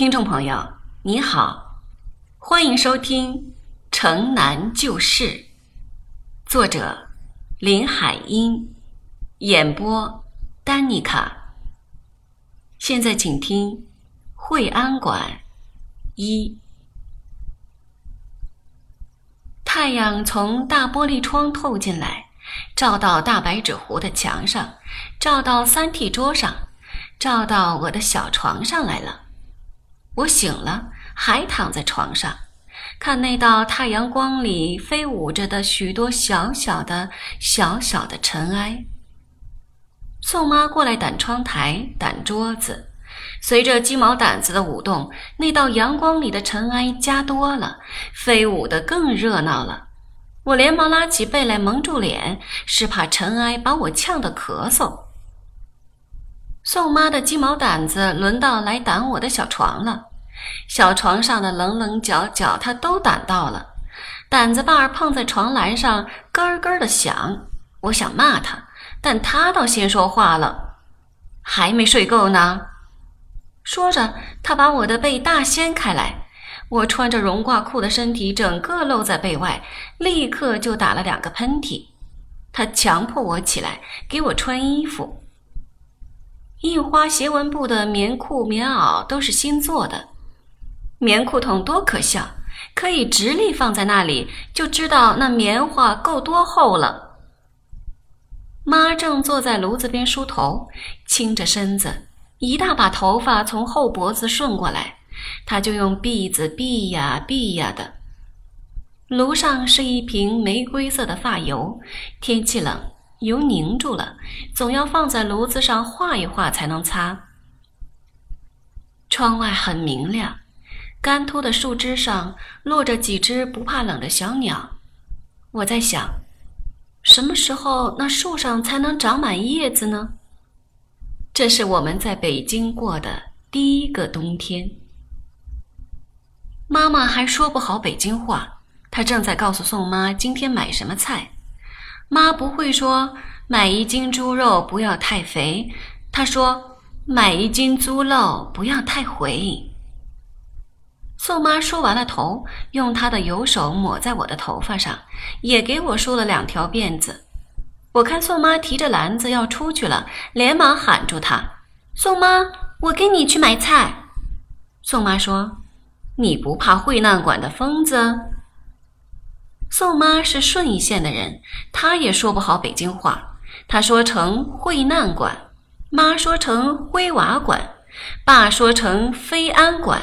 听众朋友，你好，欢迎收听《城南旧事》，作者林海音，演播丹妮卡。现在请听惠安馆一。太阳从大玻璃窗透进来，照到大白纸糊的墙上，照到三屉桌上，照到我的小床上来了。我醒了，还躺在床上，看那道太阳光里飞舞着的许多小小的、小小的尘埃。宋妈过来掸窗台、掸桌子，随着鸡毛掸子的舞动，那道阳光里的尘埃加多了，飞舞得更热闹了。我连忙拉起被来蒙住脸，是怕尘埃把我呛得咳嗽。宋妈的鸡毛掸子轮到来掸我的小床了，小床上的棱棱角角她都掸到了，掸子把儿碰在床栏上咯咯的响。我想骂她，但她倒先说话了：“还没睡够呢。”说着，她把我的被大掀开来，我穿着绒褂裤的身体整个露在被外，立刻就打了两个喷嚏。她强迫我起来，给我穿衣服。印花斜纹布的棉裤、棉袄都是新做的，棉裤筒多可笑，可以直立放在那里，就知道那棉花够多厚了。妈正坐在炉子边梳头，倾着身子，一大把头发从后脖子顺过来，她就用篦子篦呀篦呀的。炉上是一瓶玫瑰色的发油，天气冷。油凝住了，总要放在炉子上化一化才能擦。窗外很明亮，干秃的树枝上落着几只不怕冷的小鸟。我在想，什么时候那树上才能长满叶子呢？这是我们在北京过的第一个冬天。妈妈还说不好北京话，她正在告诉宋妈今天买什么菜。妈不会说买一斤猪肉不要太肥，她说买一斤猪肉不要太肥。宋妈梳完了头，用她的油手抹在我的头发上，也给我梳了两条辫子。我看宋妈提着篮子要出去了，连忙喊住她：“宋妈，我跟你去买菜。”宋妈说：“你不怕会难馆的疯子？”宋妈是顺义县的人，她也说不好北京话。她说成惠难馆，妈说成灰瓦馆，爸说成飞安馆。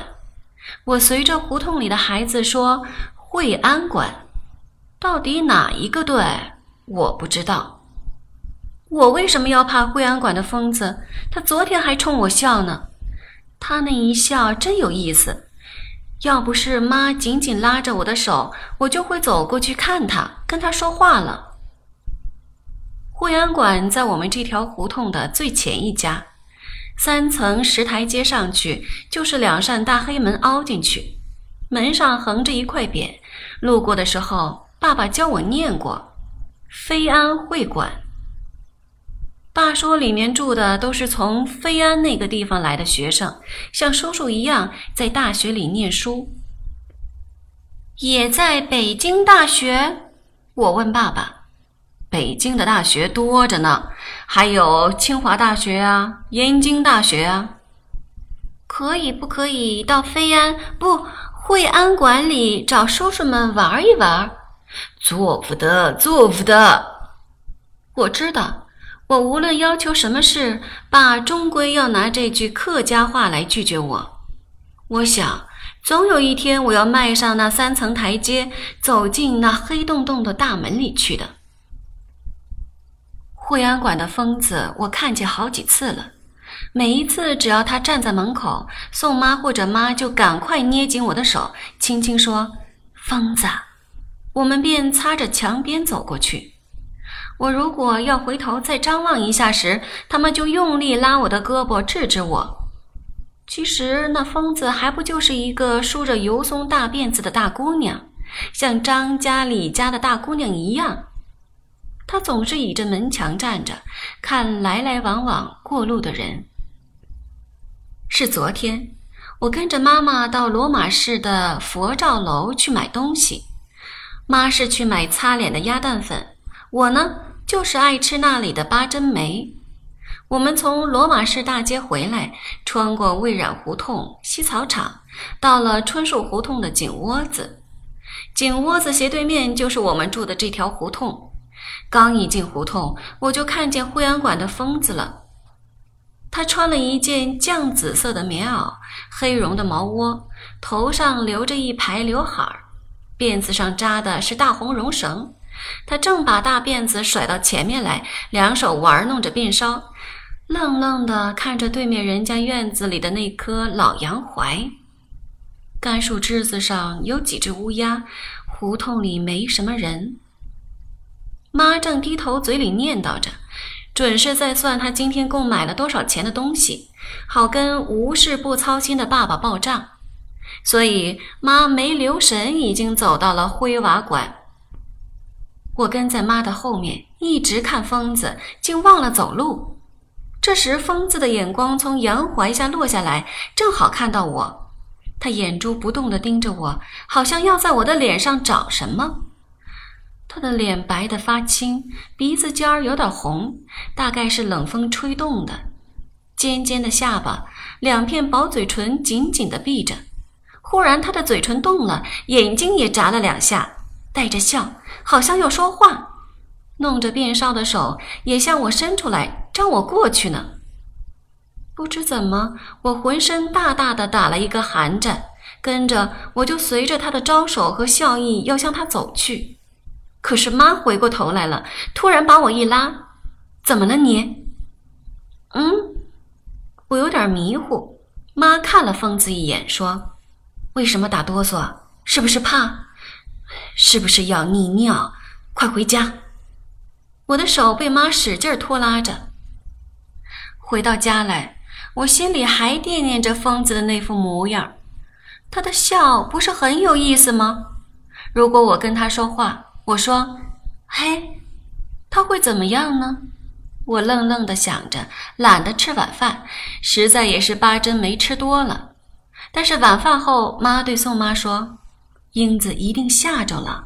我随着胡同里的孩子说惠安馆，到底哪一个对？我不知道。我为什么要怕惠安馆的疯子？他昨天还冲我笑呢。他那一笑真有意思。要不是妈紧紧拉着我的手，我就会走过去看他，跟他说话了。惠安馆在我们这条胡同的最前一家，三层石台阶上去就是两扇大黑门凹进去，门上横着一块匾，路过的时候爸爸教我念过：“飞安会馆。”爸说：“里面住的都是从飞安那个地方来的学生，像叔叔一样在大学里念书。也在北京大学。”我问爸爸：“北京的大学多着呢，还有清华大学啊，燕京大学啊。可以不可以到飞安不惠安馆里找叔叔们玩一玩？”“做不得，做不得。”我知道。我无论要求什么事，爸终归要拿这句客家话来拒绝我。我想，总有一天我要迈上那三层台阶，走进那黑洞洞的大门里去的。惠安馆的疯子，我看见好几次了。每一次，只要他站在门口，宋妈或者妈就赶快捏紧我的手，轻轻说：“疯子。”我们便擦着墙边走过去。我如果要回头再张望一下时，他们就用力拉我的胳膊制止我。其实那疯子还不就是一个梳着油松大辫子的大姑娘，像张家、李家的大姑娘一样。她总是倚着门墙站着，看来来往往过路的人。是昨天，我跟着妈妈到罗马市的佛照楼去买东西。妈是去买擦脸的鸭蛋粉，我呢就是爱吃那里的八珍梅。我们从罗马市大街回来，穿过蔚染胡同、西草场，到了春树胡同的井窝子。井窝子斜对面就是我们住的这条胡同。刚一进胡同，我就看见惠安馆的疯子了。他穿了一件绛紫色的棉袄，黑绒的毛窝，头上留着一排刘海儿，辫子上扎的是大红绒绳。他正把大辫子甩到前面来，两手玩弄着辫梢，愣愣地看着对面人家院子里的那棵老杨槐。干树枝子上有几只乌鸦。胡同里没什么人。妈正低头，嘴里念叨着。准是在算他今天共买了多少钱的东西，好跟无事不操心的爸爸报账。所以妈没留神，已经走到了灰瓦馆。我跟在妈的后面，一直看疯子，竟忘了走路。这时，疯子的眼光从杨槐下落下来，正好看到我。他眼珠不动地盯着我，好像要在我的脸上找什么。他的脸白得发青，鼻子尖儿有点红，大概是冷风吹动的。尖尖的下巴，两片薄嘴唇紧紧地闭着。忽然，他的嘴唇动了，眼睛也眨了两下，带着笑，好像要说话。弄着辫梢的手也向我伸出来，让我过去呢。不知怎么，我浑身大大的打了一个寒战，跟着我就随着他的招手和笑意要向他走去。可是妈回过头来了，突然把我一拉：“怎么了你？”“嗯，我有点迷糊。”妈看了疯子一眼，说：“为什么打哆嗦？是不是怕？是不是要溺尿？快回家！”我的手被妈使劲拖拉着。回到家来，我心里还惦念着疯子的那副模样。他的笑不是很有意思吗？如果我跟他说话。我说：“嘿，他会怎么样呢？”我愣愣地想着，懒得吃晚饭，实在也是八珍没吃多了。但是晚饭后，妈对宋妈说：“英子一定吓着了。”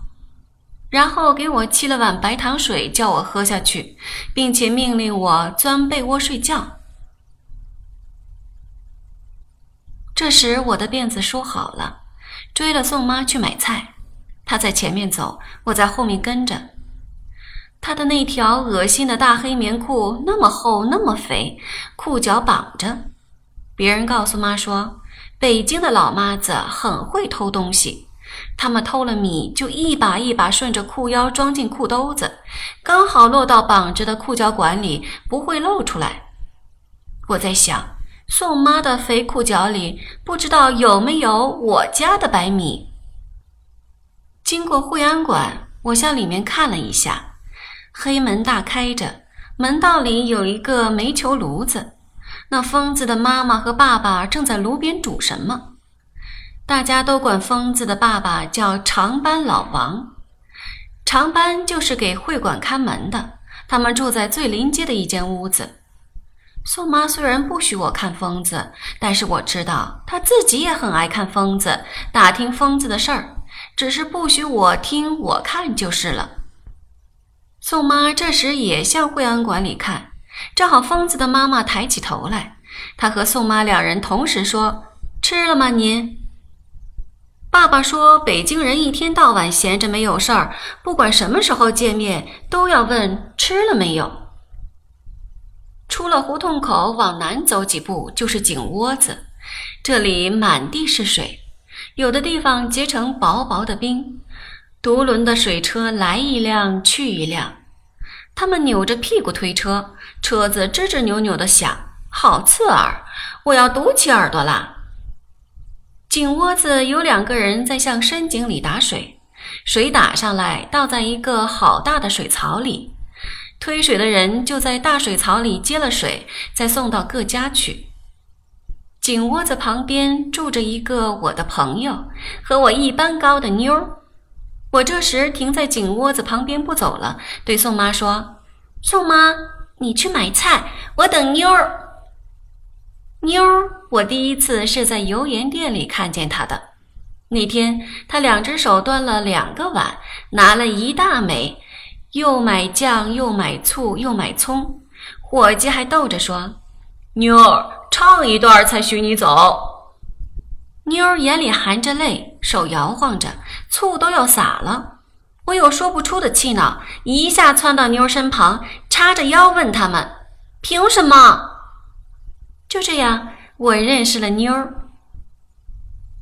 然后给我沏了碗白糖水，叫我喝下去，并且命令我钻被窝睡觉。这时，我的辫子梳好了，追了宋妈去买菜。她在前面走，我在后面跟着。她的那条恶心的大黑棉裤那么厚，那么肥，裤脚绑着。别人告诉妈说，北京的老妈子很会偷东西，他们偷了米就一把一把顺着裤腰装进裤兜子，刚好落到绑着的裤脚管里，不会露出来。我在想，宋妈的肥裤脚里不知道有没有我家的白米。经过惠安馆，我向里面看了一下，黑门大开着，门道里有一个煤球炉子，那疯子的妈妈和爸爸正在炉边煮什么。大家都管疯子的爸爸叫长班老王，长班就是给会馆看门的，他们住在最临街的一间屋子。宋妈虽然不许我看疯子，但是我知道她自己也很爱看疯子，打听疯子的事儿。只是不许我听我看就是了。宋妈这时也向惠安馆里看，正好疯子的妈妈抬起头来，她和宋妈两人同时说：“吃了吗您？”爸爸说：“北京人一天到晚闲着没有事儿，不管什么时候见面，都要问吃了没有。”出了胡同口，往南走几步就是井窝子，这里满地是水。有的地方结成薄薄的冰，独轮的水车来一辆去一辆，他们扭着屁股推车，车子吱吱扭扭的响，好刺耳，我要堵起耳朵啦。井窝子有两个人在向深井里打水，水打上来倒在一个好大的水槽里，推水的人就在大水槽里接了水，再送到各家去。井窝子旁边住着一个我的朋友，和我一般高的妞儿。我这时停在井窝子旁边不走了，对宋妈说：“宋妈，你去买菜，我等妞儿。”妞儿，我第一次是在油盐店里看见他的。那天，他两只手端了两个碗，拿了一大枚，又买酱，又买醋，又买葱。伙计还逗着说：“妞儿，唱一段才许你走。”妞儿眼里含着泪，手摇晃着，醋都要洒了。我有说不出的气恼，一下窜到妞儿身旁，叉着腰问他们：“凭什么？”就这样，我认识了妞儿。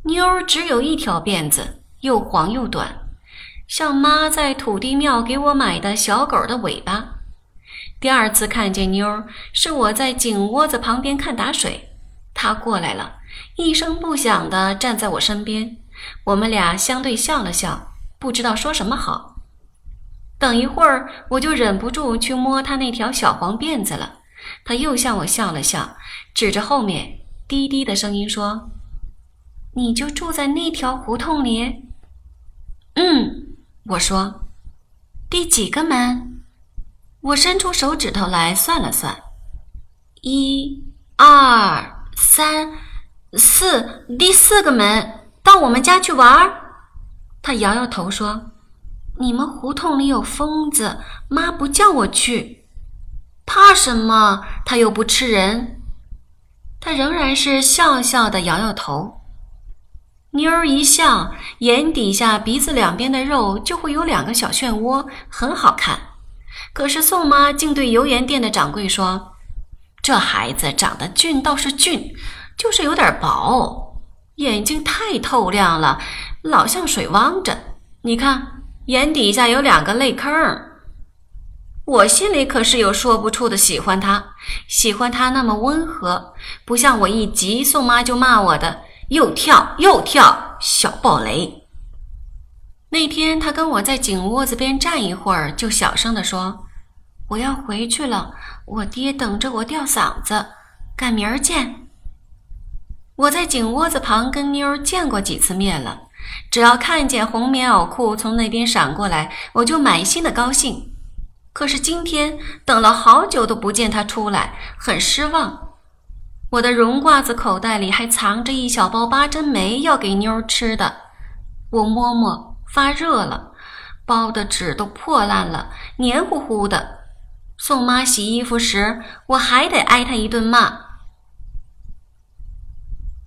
妞儿只有一条辫子，又黄又短，像妈在土地庙给我买的小狗的尾巴。第二次看见妞儿，是我在井窝子旁边看打水，她过来了，一声不响地站在我身边，我们俩相对笑了笑，不知道说什么好。等一会儿，我就忍不住去摸她那条小黄辫子了，她又向我笑了笑，指着后面，低低的声音说。你就住在那条胡同里？嗯，我说，第几个门？我伸出手指头来算了算，一、二、三、四，第四个门。到我们家去玩？他摇摇头说：“你们胡同里有疯子，妈不叫我去。怕什么？他又不吃人。”他仍然是笑笑的摇摇头。妞儿一笑，眼底下、鼻子两边的肉就会有两个小漩涡，很好看。可是宋妈竟对油盐店的掌柜说：“这孩子长得俊倒是俊，就是有点薄，眼睛太透亮了，老像水汪着。你看，眼底下有两个泪坑。”我心里可是有说不出的喜欢他，喜欢他那么温和，不像我一急，宋妈就骂我的。又跳又跳，小暴雷。那天他跟我在井窝子边站一会儿，就小声地说：“我要回去了，我爹等着我吊嗓子，赶明儿见。”我在井窝子旁跟妞儿见过几次面了，只要看见红棉袄裤从那边闪过来，我就满心的高兴。可是今天等了好久都不见他出来，很失望。我的绒褂子口袋里还藏着一小包八珍梅，要给妞儿吃的。我摸摸，发热了，包的纸都破烂了，黏糊糊的。宋妈洗衣服时，我还得挨她一顿骂。